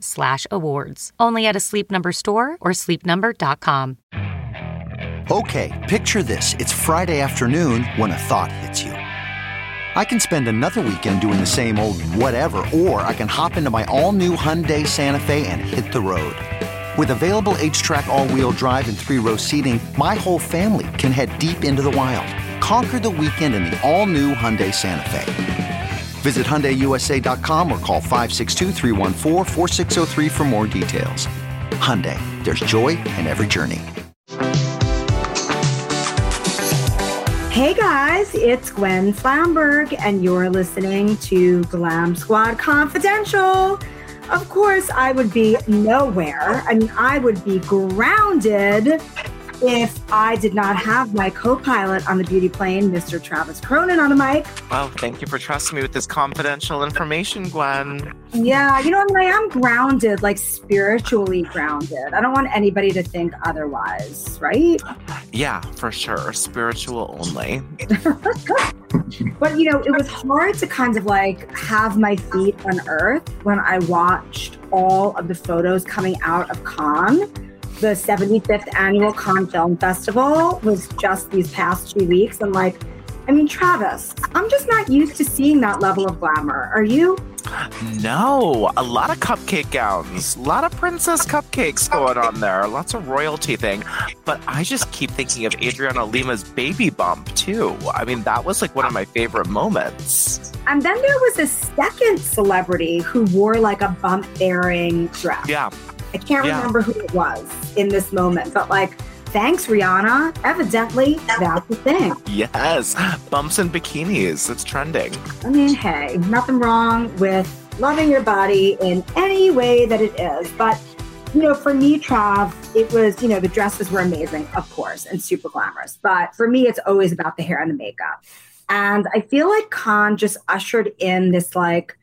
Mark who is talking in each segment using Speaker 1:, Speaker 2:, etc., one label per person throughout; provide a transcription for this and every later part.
Speaker 1: slash awards. Only at a Sleep Number store or sleepnumber.com.
Speaker 2: Okay, picture this. It's Friday afternoon when a thought hits you. I can spend another weekend doing the same old whatever, or I can hop into my all-new Hyundai Santa Fe and hit the road. With available H-Track all-wheel drive and three-row seating, my whole family can head deep into the wild. Conquer the weekend in the all-new Hyundai Santa Fe. Visit HyundaiUSA.com or call 562 for more details. Hyundai, there's joy in every journey.
Speaker 3: Hey guys, it's Gwen Flamberg, and you're listening to Glam Squad Confidential. Of course, I would be nowhere. I mean, I would be grounded if I did not have my co-pilot on the beauty plane, Mr. Travis Cronin on the mic.
Speaker 4: Well, thank you for trusting me with this confidential information, Gwen.
Speaker 3: Yeah, you know, I, mean, I am grounded, like spiritually grounded. I don't want anybody to think otherwise, right?
Speaker 4: Yeah, for sure. Spiritual only.
Speaker 3: but, you know, it was hard to kind of like have my feet on earth when I watched all of the photos coming out of Cannes the 75th annual Cannes Film Festival was just these past two weeks. And like, I mean, Travis, I'm just not used to seeing that level of glamour. Are you?
Speaker 4: No, a lot of cupcake gowns, a lot of princess cupcakes going on there, lots of royalty thing. But I just keep thinking of Adriana Lima's baby bump too. I mean, that was like one of my favorite moments.
Speaker 3: And then there was a second celebrity who wore like a bump bearing dress.
Speaker 4: Yeah.
Speaker 3: I can't yeah. remember who it was in this moment, but like, thanks, Rihanna. Evidently, that's the thing.
Speaker 4: Yes, bumps and bikinis. It's trending.
Speaker 3: I mean, hey, nothing wrong with loving your body in any way that it is. But, you know, for me, Trav, it was, you know, the dresses were amazing, of course, and super glamorous. But for me, it's always about the hair and the makeup. And I feel like Cannes just ushered in this, like,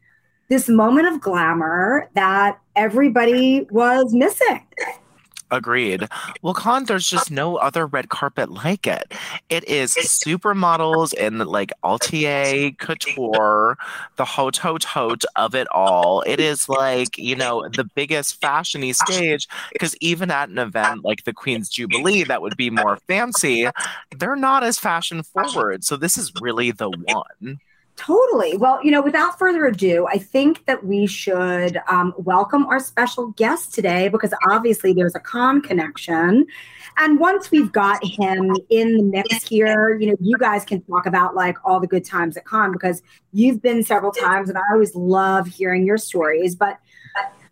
Speaker 3: this moment of glamour that everybody was missing.
Speaker 4: Agreed. Well, Cannes, there's just no other red carpet like it. It is supermodels and like Altier, Couture, the hot hot hot of it all. It is like, you know, the biggest fashiony stage because even at an event like the Queen's Jubilee that would be more fancy, they're not as fashion forward. So this is really the one.
Speaker 3: Totally. Well, you know, without further ado, I think that we should um, welcome our special guest today because obviously there's a Cannes connection. And once we've got him in the mix here, you know, you guys can talk about like all the good times at Cannes because you've been several times and I always love hearing your stories. But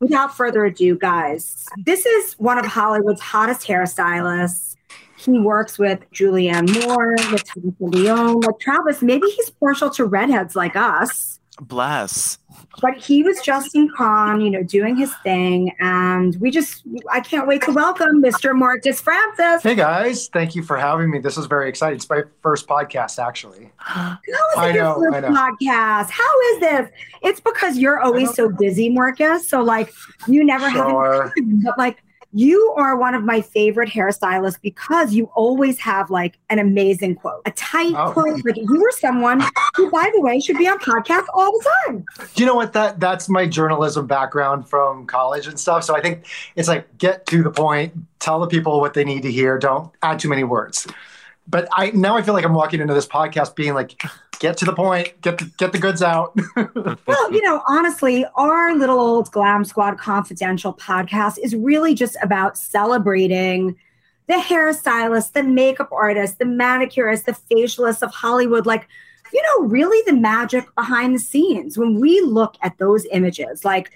Speaker 3: without further ado, guys, this is one of Hollywood's hottest hairstylists he works with Julianne Moore, Natasha Lyonne. Like Travis, maybe he's partial to redheads like us.
Speaker 4: Bless.
Speaker 3: But he was just in Cannes, you know, doing his thing. And we just, I can't wait to welcome Mr. Marcus Francis.
Speaker 5: Hey guys, thank you for having me. This is very exciting. It's my first podcast, actually.
Speaker 3: How is I it know, your first podcast? How is this? It's because you're always so busy, Marcus. So, like, you never sure. have, but like, you are one of my favorite hairstylists because you always have like an amazing quote, a tight oh. quote. Like you were someone who, by the way, should be on podcasts all the time.
Speaker 5: You know what? That that's my journalism background from college and stuff. So I think it's like get to the point, tell the people what they need to hear. Don't add too many words. But I now I feel like I'm walking into this podcast being like get to the point, get the, get the goods out.
Speaker 3: well, you know, honestly, our little old Glam Squad Confidential podcast is really just about celebrating the hairstylist, the makeup artist, the manicurist, the facialist of Hollywood. Like, you know, really the magic behind the scenes. When we look at those images, like,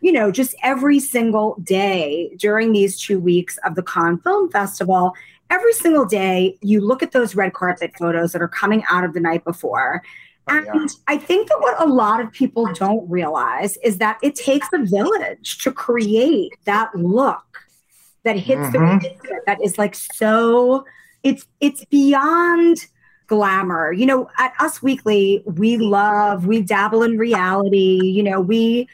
Speaker 3: you know, just every single day during these two weeks of the Cannes Film Festival, every single day you look at those red carpet photos that are coming out of the night before. Oh, and yeah. I think that what a lot of people don't realize is that it takes a village to create that look that hits mm-hmm. the that is like so it's it's beyond glamour. You know, at Us Weekly, we love, we dabble in reality, you know, we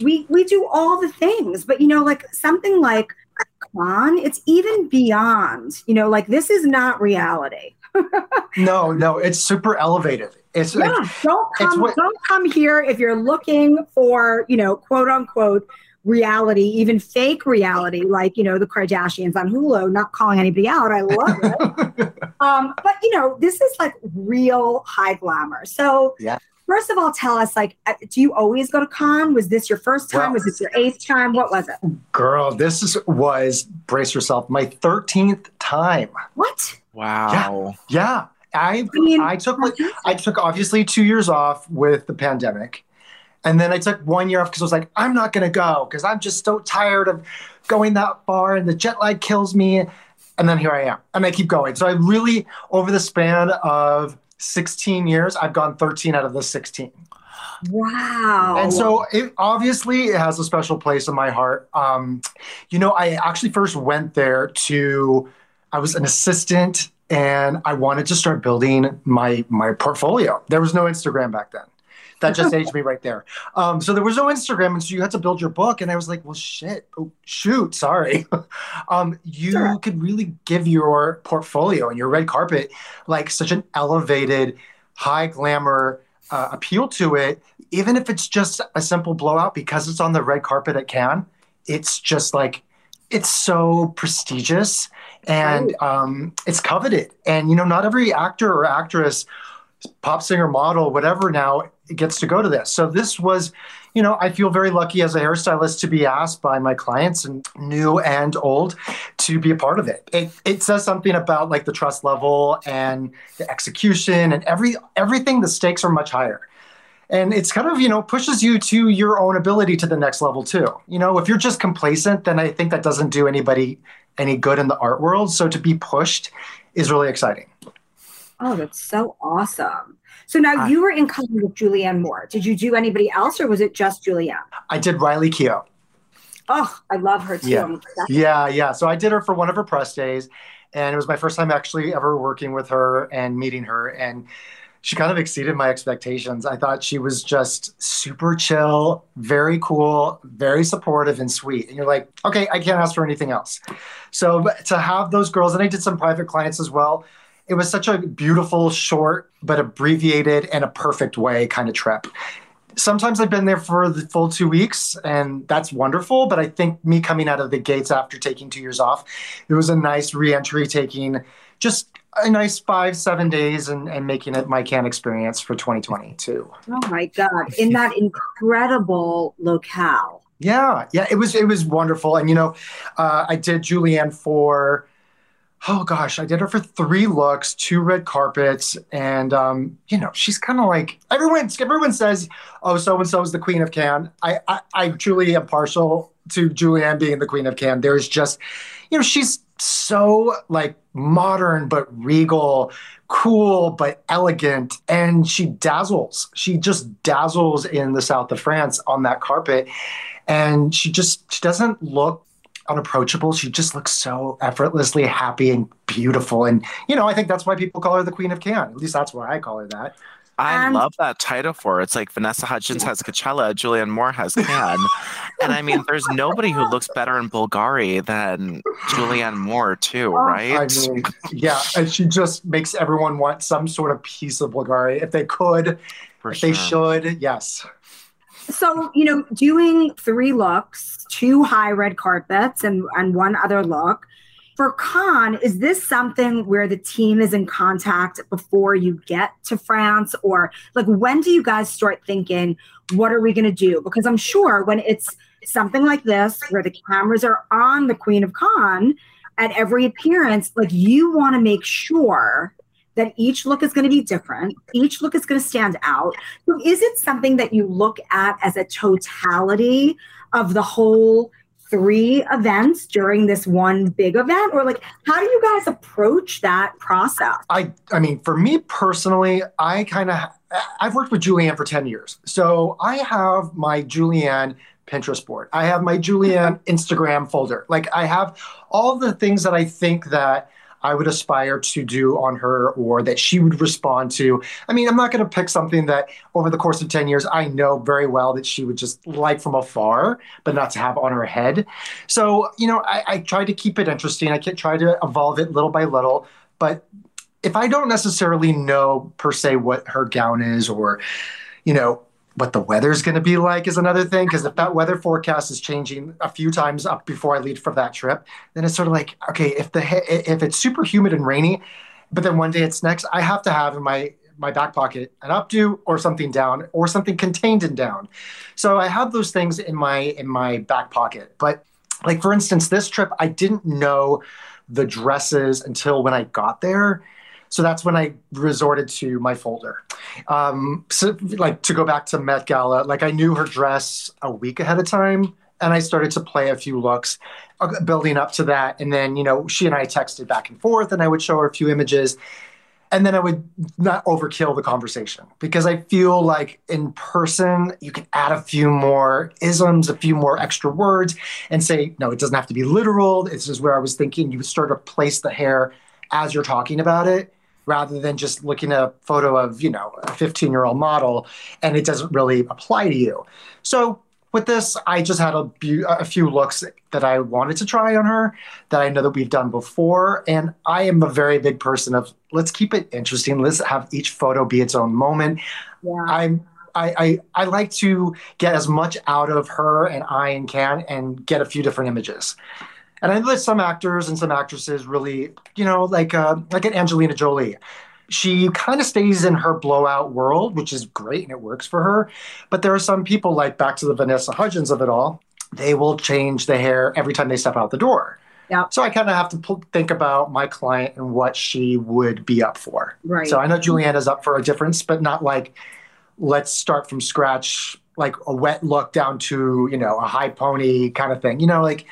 Speaker 3: we we do all the things, but you know, like something like on, it's even beyond, you know, like this is not reality.
Speaker 5: no, no, it's super elevated. It's
Speaker 3: yeah, like, don't come, what, don't come here if you're looking for, you know, quote unquote reality, even fake reality, like you know the Kardashians on Hulu. Not calling anybody out, I love it. um, but you know, this is like real high glamour. So
Speaker 5: yeah
Speaker 3: first of all, tell us like, uh, do you always go to Cannes? Was this your first time? Well, was this your eighth time? What was it?
Speaker 5: Girl, this is, was brace yourself, my thirteenth time.
Speaker 3: What?
Speaker 4: Wow.
Speaker 5: Yeah. yeah. I, I, mean, I took like I took obviously two years off with the pandemic, and then I took one year off because I was like, I'm not gonna go because I'm just so tired of going that far, and the jet lag kills me. And then here I am, and I keep going. So I really, over the span of 16 years, I've gone 13 out of the 16.
Speaker 3: Wow.
Speaker 5: And so it obviously it has a special place in my heart. Um, you know, I actually first went there to I was an assistant and I wanted to start building my my portfolio. There was no Instagram back then that just aged me right there. Um, so there was no Instagram, and so you had to build your book. And I was like, well, shit, oh, shoot, sorry. um, you sure. could really give your portfolio and your red carpet like such an elevated, high glamour uh, appeal to it, even if it's just a simple blowout because it's on the red carpet at Cannes. It's just like it's so prestigious and um, it's coveted. And you know, not every actor or actress pop singer model whatever now gets to go to this. So this was, you know, I feel very lucky as a hairstylist to be asked by my clients and new and old to be a part of it. It it says something about like the trust level and the execution and every everything the stakes are much higher. And it's kind of, you know, pushes you to your own ability to the next level too. You know, if you're just complacent, then I think that doesn't do anybody any good in the art world. So to be pushed is really exciting.
Speaker 3: Oh, that's so awesome. So now you were in company with Julianne Moore. Did you do anybody else or was it just Julianne?
Speaker 5: I did Riley Keough.
Speaker 3: Oh, I love her too.
Speaker 5: Yeah. yeah, yeah. So I did her for one of her press days. And it was my first time actually ever working with her and meeting her. And she kind of exceeded my expectations. I thought she was just super chill, very cool, very supportive and sweet. And you're like, okay, I can't ask for anything else. So to have those girls, and I did some private clients as well it was such a beautiful, short, but abbreviated and a perfect way kind of trip. Sometimes I've been there for the full two weeks, and that's wonderful. But I think me coming out of the gates after taking two years off, it was a nice reentry, taking just a nice five, seven days and, and making it my Cannes experience for 2022.
Speaker 3: Oh my God. In that incredible locale.
Speaker 5: Yeah, yeah, it was it was wonderful. And you know, uh, I did Julianne for oh gosh, I did her for three looks, two red carpets, and um, you know, she's kind of like everyone. Everyone says, "Oh, so and so is the queen of Cannes." I, I, I truly am partial to Julianne being the queen of Cannes. There's just, you know, she's so like modern but regal, cool but elegant, and she dazzles. She just dazzles in the south of France on that carpet, and she just she doesn't look unapproachable. She just looks so effortlessly happy and beautiful. And, you know, I think that's why people call her the Queen of Cannes. At least that's why I call her that.
Speaker 4: I um, love that title for her. It's like Vanessa Hudgens has Coachella, Julianne Moore has Cannes. and I mean, there's nobody who looks better in Bulgari than Julianne Moore, too, oh, right? I mean,
Speaker 5: yeah. And she just makes everyone want some sort of piece of Bulgari. If they could, for if sure. they should, yes.
Speaker 3: So, you know, doing three looks, two high red carpets and, and one other look, For Cannes, is this something where the team is in contact before you get to France? Or like when do you guys start thinking, what are we going to do? Because I'm sure when it's something like this, where the cameras are on the Queen of Cannes at every appearance, like you want to make sure that each look is going to be different. Each look is going to stand out. So is it something that you look at as a totality of the whole three events during this one big event? Or like how do you guys approach that process?
Speaker 5: I i mean for me personally i kind of i've worked with julianne for 10 years. So i have my julianne pinterest board. I have my julianne instagram folder. Like i have all the things that i think that I would aspire to do on her or that she would respond to. I mean, I'm not going to pick something that over the course of 10 years, I know very well that she would just like from afar, but not to have on her head. So, you know, I, I try to keep it interesting. I try to evolve it little by little. But if I don't necessarily know per se what her gown is or, you know, what the weather's going to be like is another thing because if that weather forecast is changing a few times up before I leave for that trip, then it's sort of like okay, if the if it's super humid and rainy, but then one day it's next, I have to have in my my back pocket an updo or something down or something contained in down. So I have those things in my in my back pocket. But like for instance, this trip I didn't know the dresses until when I got there. So that's when I resorted to my folder. Um, so, like to go back to Met Gala, like I knew her dress a week ahead of time, and I started to play a few looks, uh, building up to that. And then you know she and I texted back and forth, and I would show her a few images. And then I would not overkill the conversation because I feel like in person, you can add a few more isms, a few more extra words, and say, no, it doesn't have to be literal. This is where I was thinking you start to place the hair as you're talking about it rather than just looking at a photo of, you know, a 15 year old model and it doesn't really apply to you. So with this, I just had a, a few looks that I wanted to try on her that I know that we've done before. And I am a very big person of let's keep it interesting. Let's have each photo be its own moment. Yeah. I'm I, I, I like to get as much out of her and I and can and get a few different images. And I know that some actors and some actresses really, you know, like uh, like an Angelina Jolie. She kind of stays in her blowout world, which is great and it works for her. But there are some people, like back to the Vanessa Hudgens of it all, they will change the hair every time they step out the door. Yeah. So I kind of have to p- think about my client and what she would be up for. Right. So I know Julianne's up for a difference, but not like let's start from scratch, like a wet look down to you know a high pony kind of thing. You know, like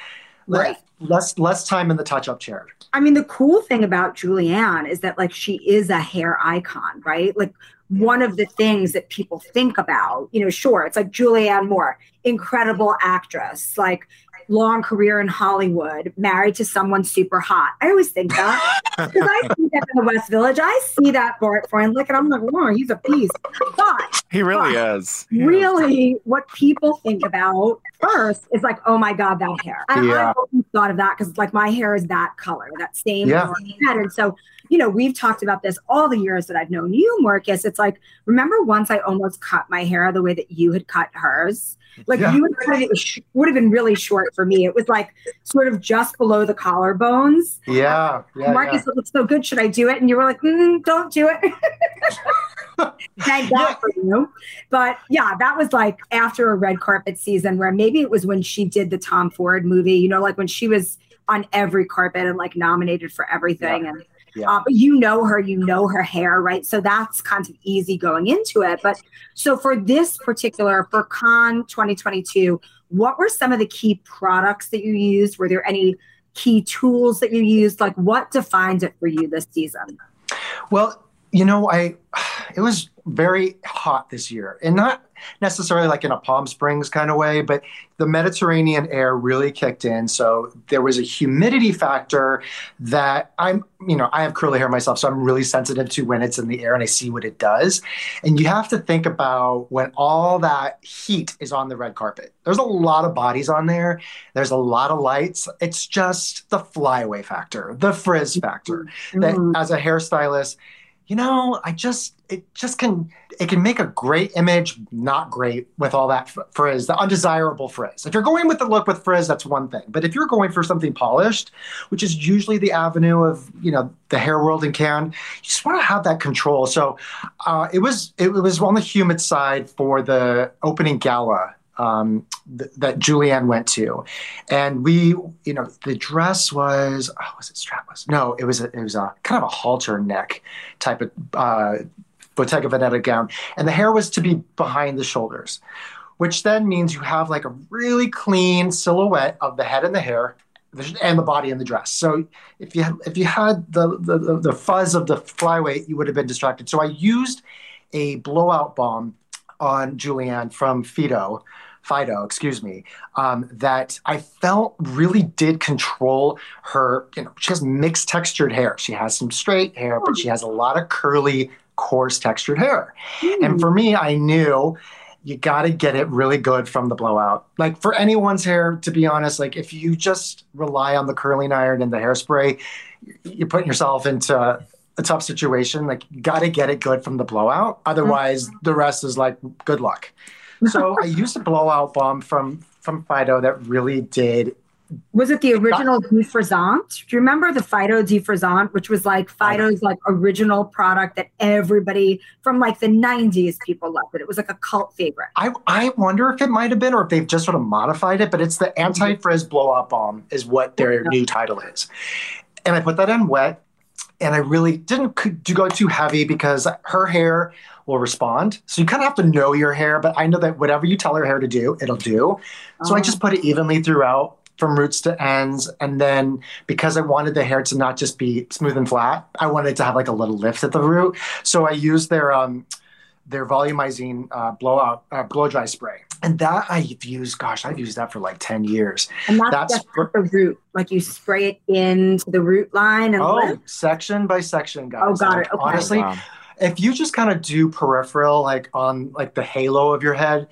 Speaker 5: right less less time in the touch up chair.
Speaker 3: I mean, the cool thing about Julianne is that like she is a hair icon, right? Like one of the things that people think about, you know, sure, it's like Julianne Moore, incredible actress, like long career in Hollywood, married to someone super hot. I always think that because I see that in the West Village. I see that Bart Freundlich, and I'm like, oh, he's a piece. But
Speaker 4: he really but is.
Speaker 3: Really, what people think about first is like, oh my god, that hair. And yeah. I've thought of that because like my hair is that color, that same yeah. And so, you know, we've talked about this all the years that I've known you, Marcus. It's like, remember once I almost cut my hair the way that you had cut hers? Like yeah. you would cut it, it would have been really short for me. It was like sort of just below the collarbones.
Speaker 5: Yeah. yeah
Speaker 3: Marcus, yeah. it looks so good. Should I do it? And you were like, mm, don't do it. Thank God for you. But yeah, that was like after a red carpet season where maybe it was when she did the Tom Ford movie, you know, like when she was on every carpet and like nominated for everything. And yeah. Uh, but you know her, you know her hair, right? So that's kind of easy going into it. But so for this particular, for Cannes 2022, what were some of the key products that you used? Were there any key tools that you used? Like what defines it for you this season?
Speaker 5: Well, you know, I it was very hot this year, and not necessarily like in a Palm Springs kind of way, but the Mediterranean air really kicked in. So there was a humidity factor that I'm, you know, I have curly hair myself, so I'm really sensitive to when it's in the air and I see what it does. And you have to think about when all that heat is on the red carpet. There's a lot of bodies on there. There's a lot of lights. It's just the flyaway factor, the frizz factor. Mm-hmm. That as a hairstylist, you know, I just it just can it can make a great image, not great with all that frizz, the undesirable frizz. If you're going with the look with frizz, that's one thing. But if you're going for something polished, which is usually the avenue of you know the hair world in Cannes, you just want to have that control. So uh, it was it was on the humid side for the opening gala um, th- that Julianne went to, and we, you know, the dress was oh, was it strapless? No, it was a, it was a kind of a halter neck type of uh, Bottega Veneta gown, and the hair was to be behind the shoulders, which then means you have like a really clean silhouette of the head and the hair. And the body and the dress. So if you had, if you had the, the the fuzz of the flyweight, you would have been distracted. So I used a blowout balm on Julianne from Phyto, Phyto, excuse me, um, that I felt really did control her. You know, she has mixed textured hair. She has some straight hair, but she has a lot of curly, coarse textured hair. Mm. And for me, I knew you got to get it really good from the blowout. Like for anyone's hair, to be honest, like if you just rely on the curling iron and the hairspray, you're putting yourself into a tough situation. Like got to get it good from the blowout. Otherwise, mm-hmm. the rest is like good luck. So I used a blowout bomb from from Phyto that really did.
Speaker 3: Was it the original defrisant? Do you remember the Phyto defrisant, which was like Phyto's like original product that everybody from like the 90s people loved it. It was like a cult favorite.
Speaker 5: I, I wonder if it might have been or if they've just sort of modified it, but it's the anti-frizz blowout bomb, is what their new title is. And I put that in wet and I really didn't do go too heavy because her hair will respond. So you kind of have to know your hair, but I know that whatever you tell her hair to do, it'll do. So I oh. just put it evenly throughout from roots to ends. And then because I wanted the hair to not just be smooth and flat, I wanted to have like a little lift at the root. So I used their um their volumizing uh, blowout uh, blow dry spray. And that I've used, gosh, I've used that for like 10 years.
Speaker 3: And that's, that's for, the root. Like you spray it into the root line and
Speaker 5: Oh, section by section, guys.
Speaker 3: Oh, got like, it.
Speaker 5: Okay. Honestly, wow if you just kind of do peripheral like on like the halo of your head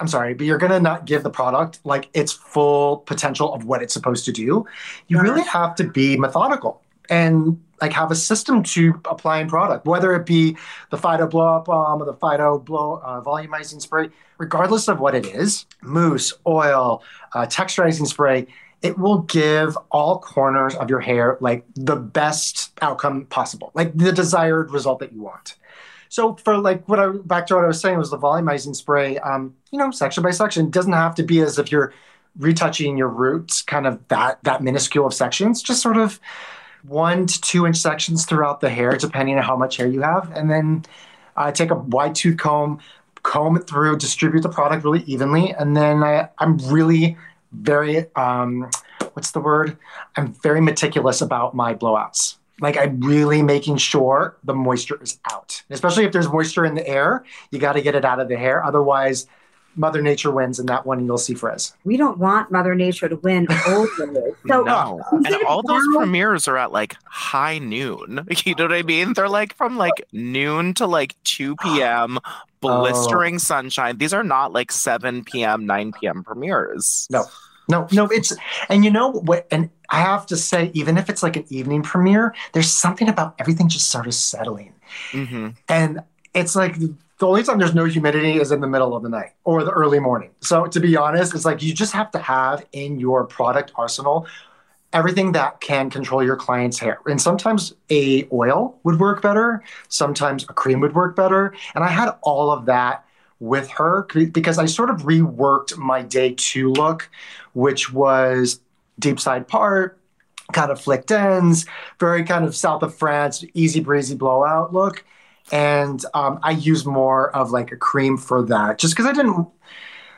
Speaker 5: i'm sorry but you're gonna not give the product like its full potential of what it's supposed to do you really have to be methodical and like have a system to applying product whether it be the phyto blow up Bomb or the phyto blow uh, volumizing spray regardless of what it is mousse oil uh, texturizing spray it will give all corners of your hair like the best outcome possible, like the desired result that you want. So for like what I back to what I was saying was the volumizing spray, um, you know, section by section. It doesn't have to be as if you're retouching your roots, kind of that that minuscule of sections, just sort of one to two inch sections throughout the hair, depending on how much hair you have. And then I take a wide tooth comb, comb it through, distribute the product really evenly, and then I, I'm really very um, what's the word? I'm very meticulous about my blowouts. Like I'm really making sure the moisture is out. Especially if there's moisture in the air, you got to get it out of the hair. Otherwise, Mother Nature wins in that one, and you'll see frizz.
Speaker 3: We don't want Mother Nature to win
Speaker 4: So, no, and all those premieres are at like high noon. You know what I mean? They're like from like noon to like two p.m. blistering oh. sunshine. These are not like seven p.m., nine p.m. premieres.
Speaker 5: No, no, no, it's and you know what and I have to say, even if it's like an evening premiere, there's something about everything just sort of settling. Mm-hmm. And it's like the only time there's no humidity is in the middle of the night or the early morning. So to be honest, it's like you just have to have in your product arsenal everything that can control your client's hair. And sometimes a oil would work better, sometimes a cream would work better, and I had all of that with her because I sort of reworked my day two look, which was deep side part, kind of flicked ends, very kind of south of France, easy breezy blowout look. And um, I use more of like a cream for that, just because I didn't,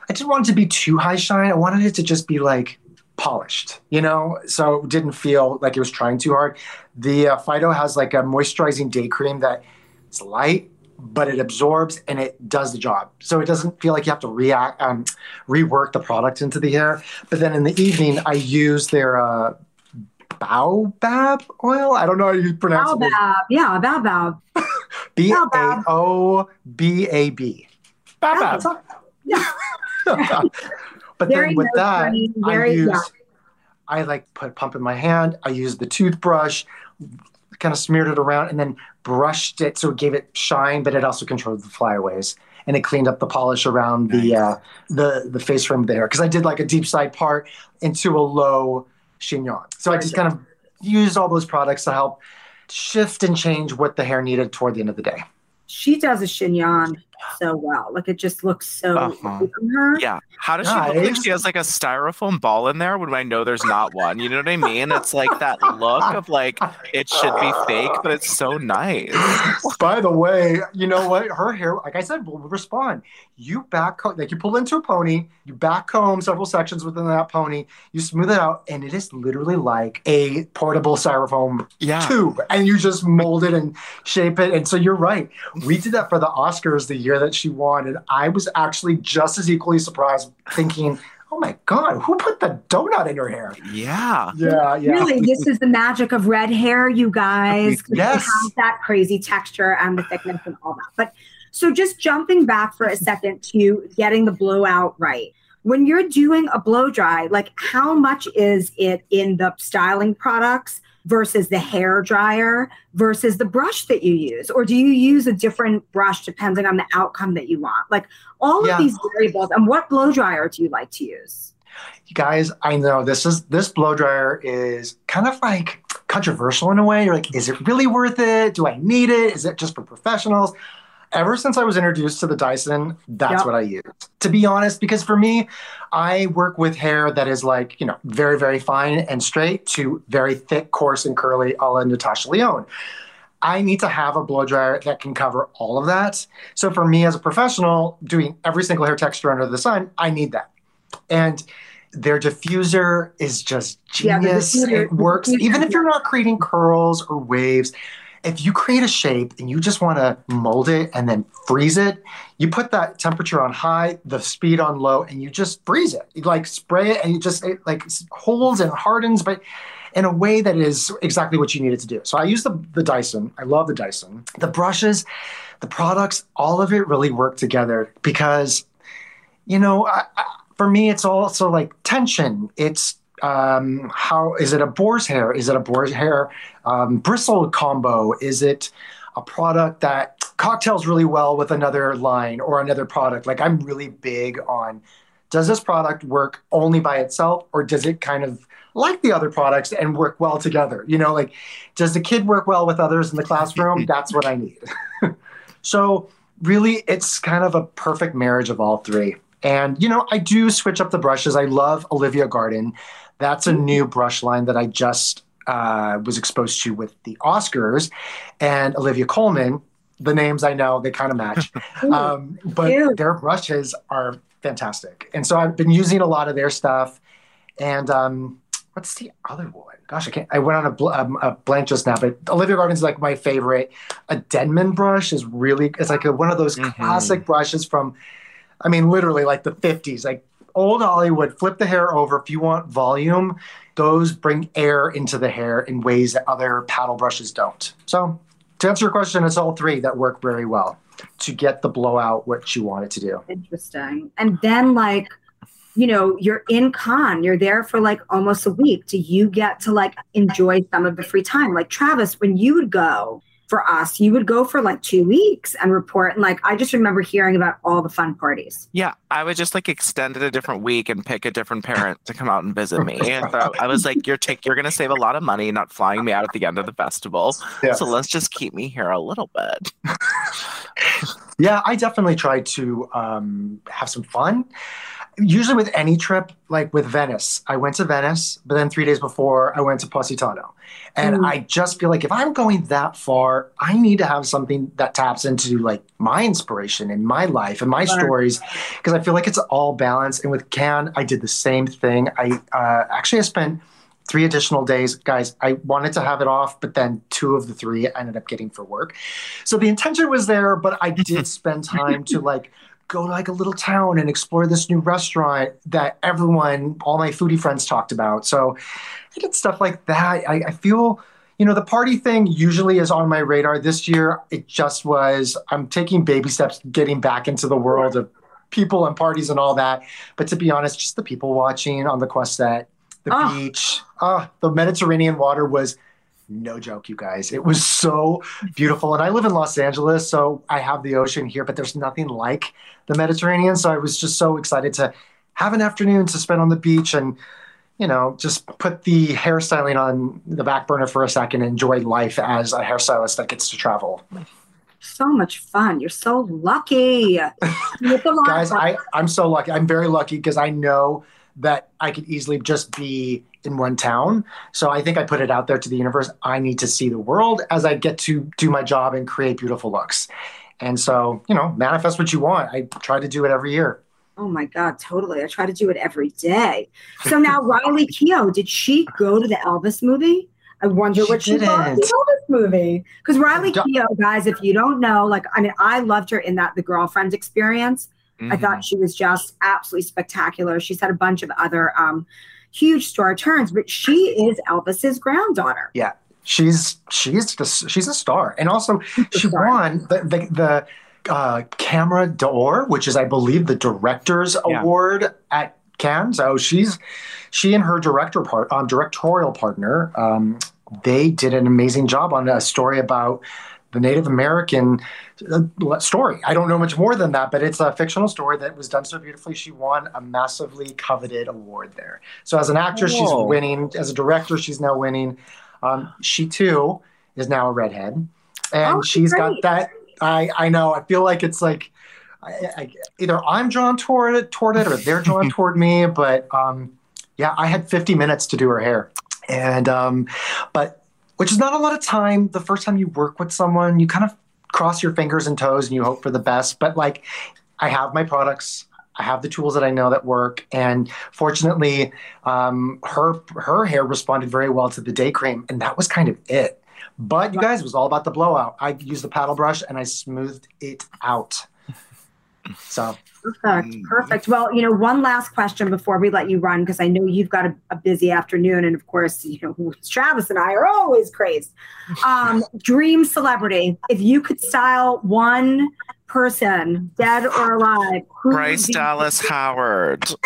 Speaker 5: I didn't want it to be too high shine. I wanted it to just be like polished, you know, so it didn't feel like it was trying too hard. The uh, Phyto has like a moisturizing day cream that it's light but it absorbs and it does the job. So it doesn't feel like you have to react, um, rework the product into the hair. But then in the evening, I use their uh, baobab oil. I don't know how you pronounce
Speaker 3: baobab. it. Baobab, yeah, baobab.
Speaker 5: B A O B A B.
Speaker 4: Baobab.
Speaker 3: Yeah.
Speaker 5: but very then with that, very, I use. Yeah. I like put pump in my hand. I use the toothbrush kind of smeared it around, and then brushed it so it gave it shine, but it also controlled the flyaways. And it cleaned up the polish around the uh, the the face rim there because I did like a deep side part into a low chignon. So I just kind of used all those products to help shift and change what the hair needed toward the end of the day.
Speaker 3: She does a chignon so well. Like it just looks so
Speaker 4: Uh-huh.
Speaker 3: her.
Speaker 4: Yeah. How does she look like she has like a styrofoam ball in there when I know there's not one? You know what I mean? It's like that look of like it should be fake, but it's so nice.
Speaker 5: By the way, you know what? Her hair, like I said, will respond. You back comb, like you pull into a pony, you back comb several sections within that pony, you smooth it out, and it is literally like a portable styrofoam
Speaker 4: Yeah.
Speaker 5: tube. And you just mold it and shape it. And so you're right. We did that for the Oscars the year that she won. And I was actually just as equally surprised, thinking, oh my God, who put the donut in her hair?
Speaker 4: Yeah.
Speaker 5: Yeah, yeah.
Speaker 3: Really, this is the magic of red hair, you guys
Speaker 5: Yes.
Speaker 3: It has that crazy texture and the thickness and all that. But so just jumping back for a second to getting the blowout right. When you're doing a blow dry, like how much is it in the styling products versus the hair dryer versus the brush that you use? Or do you use a different brush depending on the outcome that you want? Like all
Speaker 5: Yeah.
Speaker 3: of these variables. And what blow dryer do you like to use?
Speaker 5: You guys, I know this is this blow dryer is kind of like controversial in a way. You're like, is it really worth it? Do I need it? Is it just for professionals? Ever since I was introduced to the Dyson, that's
Speaker 3: Yep.
Speaker 5: what I use. To be honest, because for me, I work with hair that is like, you know, very, very fine and straight to very thick, coarse, and curly, a la Natasha Lyonne. I need to have a blow dryer that can cover all of that. So for me as a professional, doing every single hair texture under the sun, I need that. And their diffuser is just
Speaker 3: Yeah,
Speaker 5: genius.
Speaker 3: diffuser-
Speaker 5: it works even if you're not creating curls or waves. If you create a shape and you just want to mold it and then freeze it, you put that temperature on high, the speed on low, and you just freeze it. You like spray it and you just it like holds and hardens, but in a way that is exactly what you need it to do. So I use the, the Dyson. I love the Dyson. The brushes, the products, all of it really work together because, you know, I, I, for me, it's also like tension. It's um, how is it a boar's hair? Is it a boar's hair um, bristle combo? Is it a product that cocktails really well with another line or another product? Like I'm really big on does this product work only by itself or does it kind of like the other products and work well together? You know, like does the kid work well with others in the classroom? That's what I need. so really it's kind of a perfect marriage of all three. And you know, I do switch up the brushes. I love Olivia Garden. That's a new brush line that I just uh, was exposed to with the Oscars, and Olivia Colman. The names I know they kind of match, um, but
Speaker 3: Cute.
Speaker 5: their brushes are fantastic. And so I've been using a lot of their stuff. And um, what's the other one? Gosh, I can't. I went on a, bl- um, a blank just now, but Olivia Garden's like my favorite. A Denman brush is really it's like a, one of those
Speaker 4: Mhm.
Speaker 5: classic brushes from, I mean, literally like the '50s, like old Hollywood. Flip the hair over if you want volume. Those bring air into the hair in ways that other paddle brushes don't. So, to answer your question, it's all three that work very well to get the blowout what you want it to do.
Speaker 3: Interesting. And then like, you know, you're in Cannes, you're there for like almost a week. Do you get to like enjoy some of the free time? Like Travis, when you would go for us, you would go for like two weeks and report. And like I just remember hearing about all the fun parties.
Speaker 4: Yeah, I would just like extend it a different week and pick a different parent to come out and visit me. And so I was like, "You're take, you're gonna save a lot of money not flying me out at the end of the festival.
Speaker 5: Yeah.
Speaker 4: So let's just keep me here a little bit."
Speaker 5: Yeah, I definitely try to um, have some fun. Usually with any trip, like with Venice, I went to Venice, but then three days before I went to Positano. And
Speaker 3: Mm.
Speaker 5: I just feel like if I'm going that far, I need to have something that taps into like my inspiration and my life and my stories, because I feel like it's all balanced. And with Cannes, I did the same thing. I uh, actually I spent three additional days, guys. I wanted to have it off, but then two of the three I ended up getting for work. So the intention was there, but I did spend time to like go to like a little town and explore this new restaurant that everyone, all my foodie friends talked about. So I did stuff like that. I, I feel, you know, the party thing usually is on my radar. This year, it just was, I'm taking baby steps getting back into the world of people and parties and all that. But to be honest, just the people watching on the Croisette, the
Speaker 3: Oh.
Speaker 5: beach, ah, the Mediterranean water was no joke, you guys. It was so beautiful. And I live in Los Angeles, so I have the ocean here, but there's nothing like the Mediterranean. So I was just so excited to have an afternoon to spend on the beach and, you know, just put the hairstyling on the back burner for a second and enjoy life as a hairstylist that gets to travel.
Speaker 3: So much fun. You're so lucky.
Speaker 5: Guys, I, I'm so lucky. I'm very lucky because I know that I could easily just be in one town. So I think I put it out there to the universe. I need to see the world as I get to do my job and create beautiful looks. And so, you know, manifest what you want. I try to do it every year.
Speaker 3: Oh my God, totally. I try to do it every day. So now Riley Keough, did she go to the Elvis movie? I wonder
Speaker 5: She
Speaker 3: what she thought of
Speaker 5: didn't.
Speaker 3: the Elvis movie. Because Riley
Speaker 5: Do-
Speaker 3: Keough, guys, if you don't know, like, I mean, I loved her in that The Girlfriend experience. I
Speaker 4: Mhm.
Speaker 3: thought she was just absolutely spectacular. She's had a bunch of other um, huge star turns, but she is Elvis's granddaughter. Yeah.
Speaker 5: She's she's just, she's a star, and also she
Speaker 3: star.
Speaker 5: won the the, the uh, Camera d'Or, which is I believe the director's
Speaker 4: Yeah.
Speaker 5: award at Cannes. So she's she and her director part um, directorial partner um, they did an amazing job on a story about the Native American story. I don't know much more than that, but it's a fictional story that was done so beautifully. She won a massively coveted award there. So as an actor, she's winning. As a director, she's now winning. Um, she too is now a redhead, and
Speaker 3: Oh,
Speaker 5: she's got that. I I know. I feel like it's like. I, I, either I'm drawn toward it, toward it, or they're drawn toward me. But um, yeah, I had 50 minutes to do her hair, and um, but which is not a lot of time. The first time you work with someone, you kind of cross your fingers and toes and you hope for the best. But like, I have my products. I have the tools that I know that work, and fortunately, um, her her hair responded very well to the day cream, and that was kind of it. But you guys, it was all about the blowout. I used the paddle brush and I smoothed it out. So
Speaker 3: Perfect.
Speaker 4: Mm.
Speaker 3: Perfect. Well, you know, one last question before we let you run, because I know you've got a, a busy afternoon. And of course, you know, Travis and I are always crazed. Um, dream celebrity. If you could style one person, dead or alive, who,
Speaker 4: Bryce
Speaker 3: would be,
Speaker 4: Dallas Howard.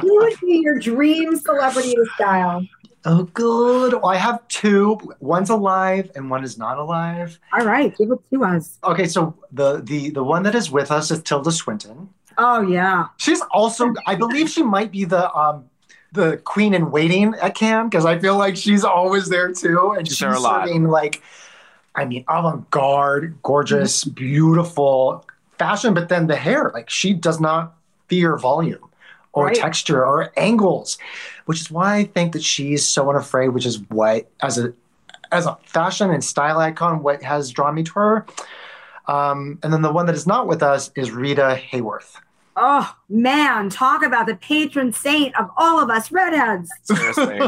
Speaker 3: who would be your dream celebrity to style?
Speaker 5: Oh, good. Well, I have two. One's alive and one is not alive.
Speaker 3: All right, give it to us.
Speaker 5: Okay, so the the the one that is with us is Tilda Swinton.
Speaker 3: Oh, yeah.
Speaker 5: She's also, I believe, she might be the um the queen in waiting at Cannes because I feel like she's always there too, and
Speaker 4: She's
Speaker 5: she's
Speaker 4: there a lot.
Speaker 5: serving like, I mean, avant-garde, gorgeous, beautiful fashion, but then the hair, like she does not fear volume or
Speaker 3: Right.
Speaker 5: texture or angles, which is why I think that she's so unafraid, which is what as a as a fashion and style icon, what has drawn me to her. Um, and then the one that is not with us is Rita Hayworth.
Speaker 3: Oh, man. Talk about the patron saint of all of us redheads.
Speaker 4: Seriously.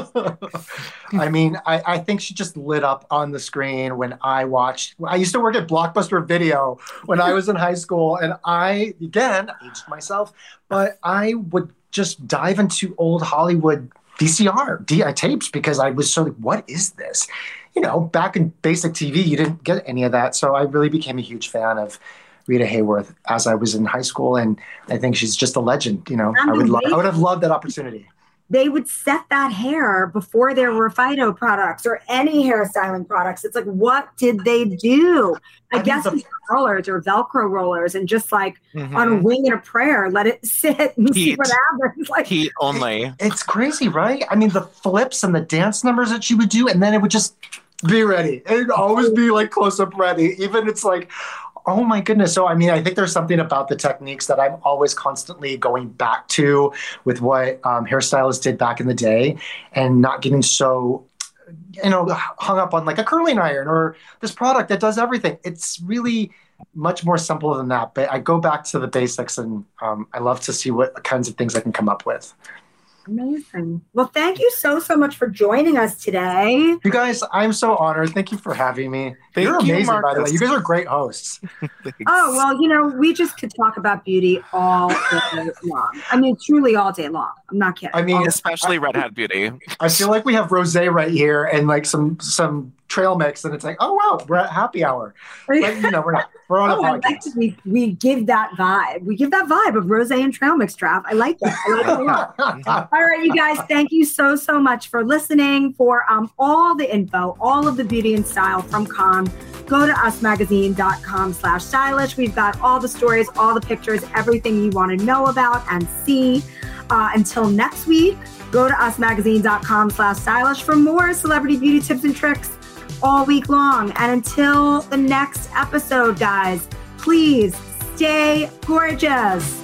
Speaker 5: I mean, I, I think she just lit up on the screen when I watched. I used to work at Blockbuster Video when I was in high school, and I, again, aged myself, but I would just dive into old Hollywood VCR D- uh, tapes because I was so like, what is this? You know, back in basic TV, you didn't get any of that. So I really became a huge fan of Rita Hayworth as I was in high school, and I think she's just a legend. You know, I would, lo-
Speaker 3: way-
Speaker 5: I would have loved that opportunity.
Speaker 3: they would set that hair before there were Phyto products or any hairstyling products. It's like, what did they do? I,
Speaker 5: I
Speaker 3: guess
Speaker 5: the-
Speaker 3: rollers or Velcro rollers and just like
Speaker 4: Mhm.
Speaker 3: on a wing and a prayer, let it sit and see what happens. Like,
Speaker 4: Heat only.
Speaker 5: It's crazy, right? I mean, the flips and the dance numbers that she would do, and then it would just be ready. It'd always be like close up ready. Even it's like, oh my goodness. So, I mean, I think there's something about the techniques that I'm always constantly going back to with what um, hairstylists did back in the day and not getting so. You know, hung up on like a curling iron or this product that does everything. It's really much more simple than that. But I go back to the basics, and um, I love to see what kinds of things I can come up with.
Speaker 3: Amazing. Well, thank you so, so much for joining us today.
Speaker 5: You guys, I'm so honored. Thank you for having me.
Speaker 4: Thank
Speaker 5: You're
Speaker 4: you,
Speaker 5: amazing, by the way. You guys are great hosts.
Speaker 3: Oh, well, you know, we just could talk about beauty all day long. I mean, truly all day long. I'm not kidding.
Speaker 5: I mean,
Speaker 4: Especially redhead beauty.
Speaker 5: I feel like we have Rosé right here and like some some trail mix, and it's like, oh wow, we're at happy hour. But you know, we're not. We're on
Speaker 3: Oh,
Speaker 5: a
Speaker 3: I
Speaker 5: podcast.
Speaker 3: we, we give that vibe. We give that vibe of rose and trail mix draft. I like that. I like it. All right, you guys, thank you so, so much for listening. For um, all the info, all of the beauty and style from Cannes, go to usmagazine.com slash stylish. We've got all the stories, all the pictures, everything you want to know about and see. Uh, until next week, go to usmagazine.com slash stylish for more celebrity beauty tips and tricks all week long. And until the next episode, guys, please stay gorgeous.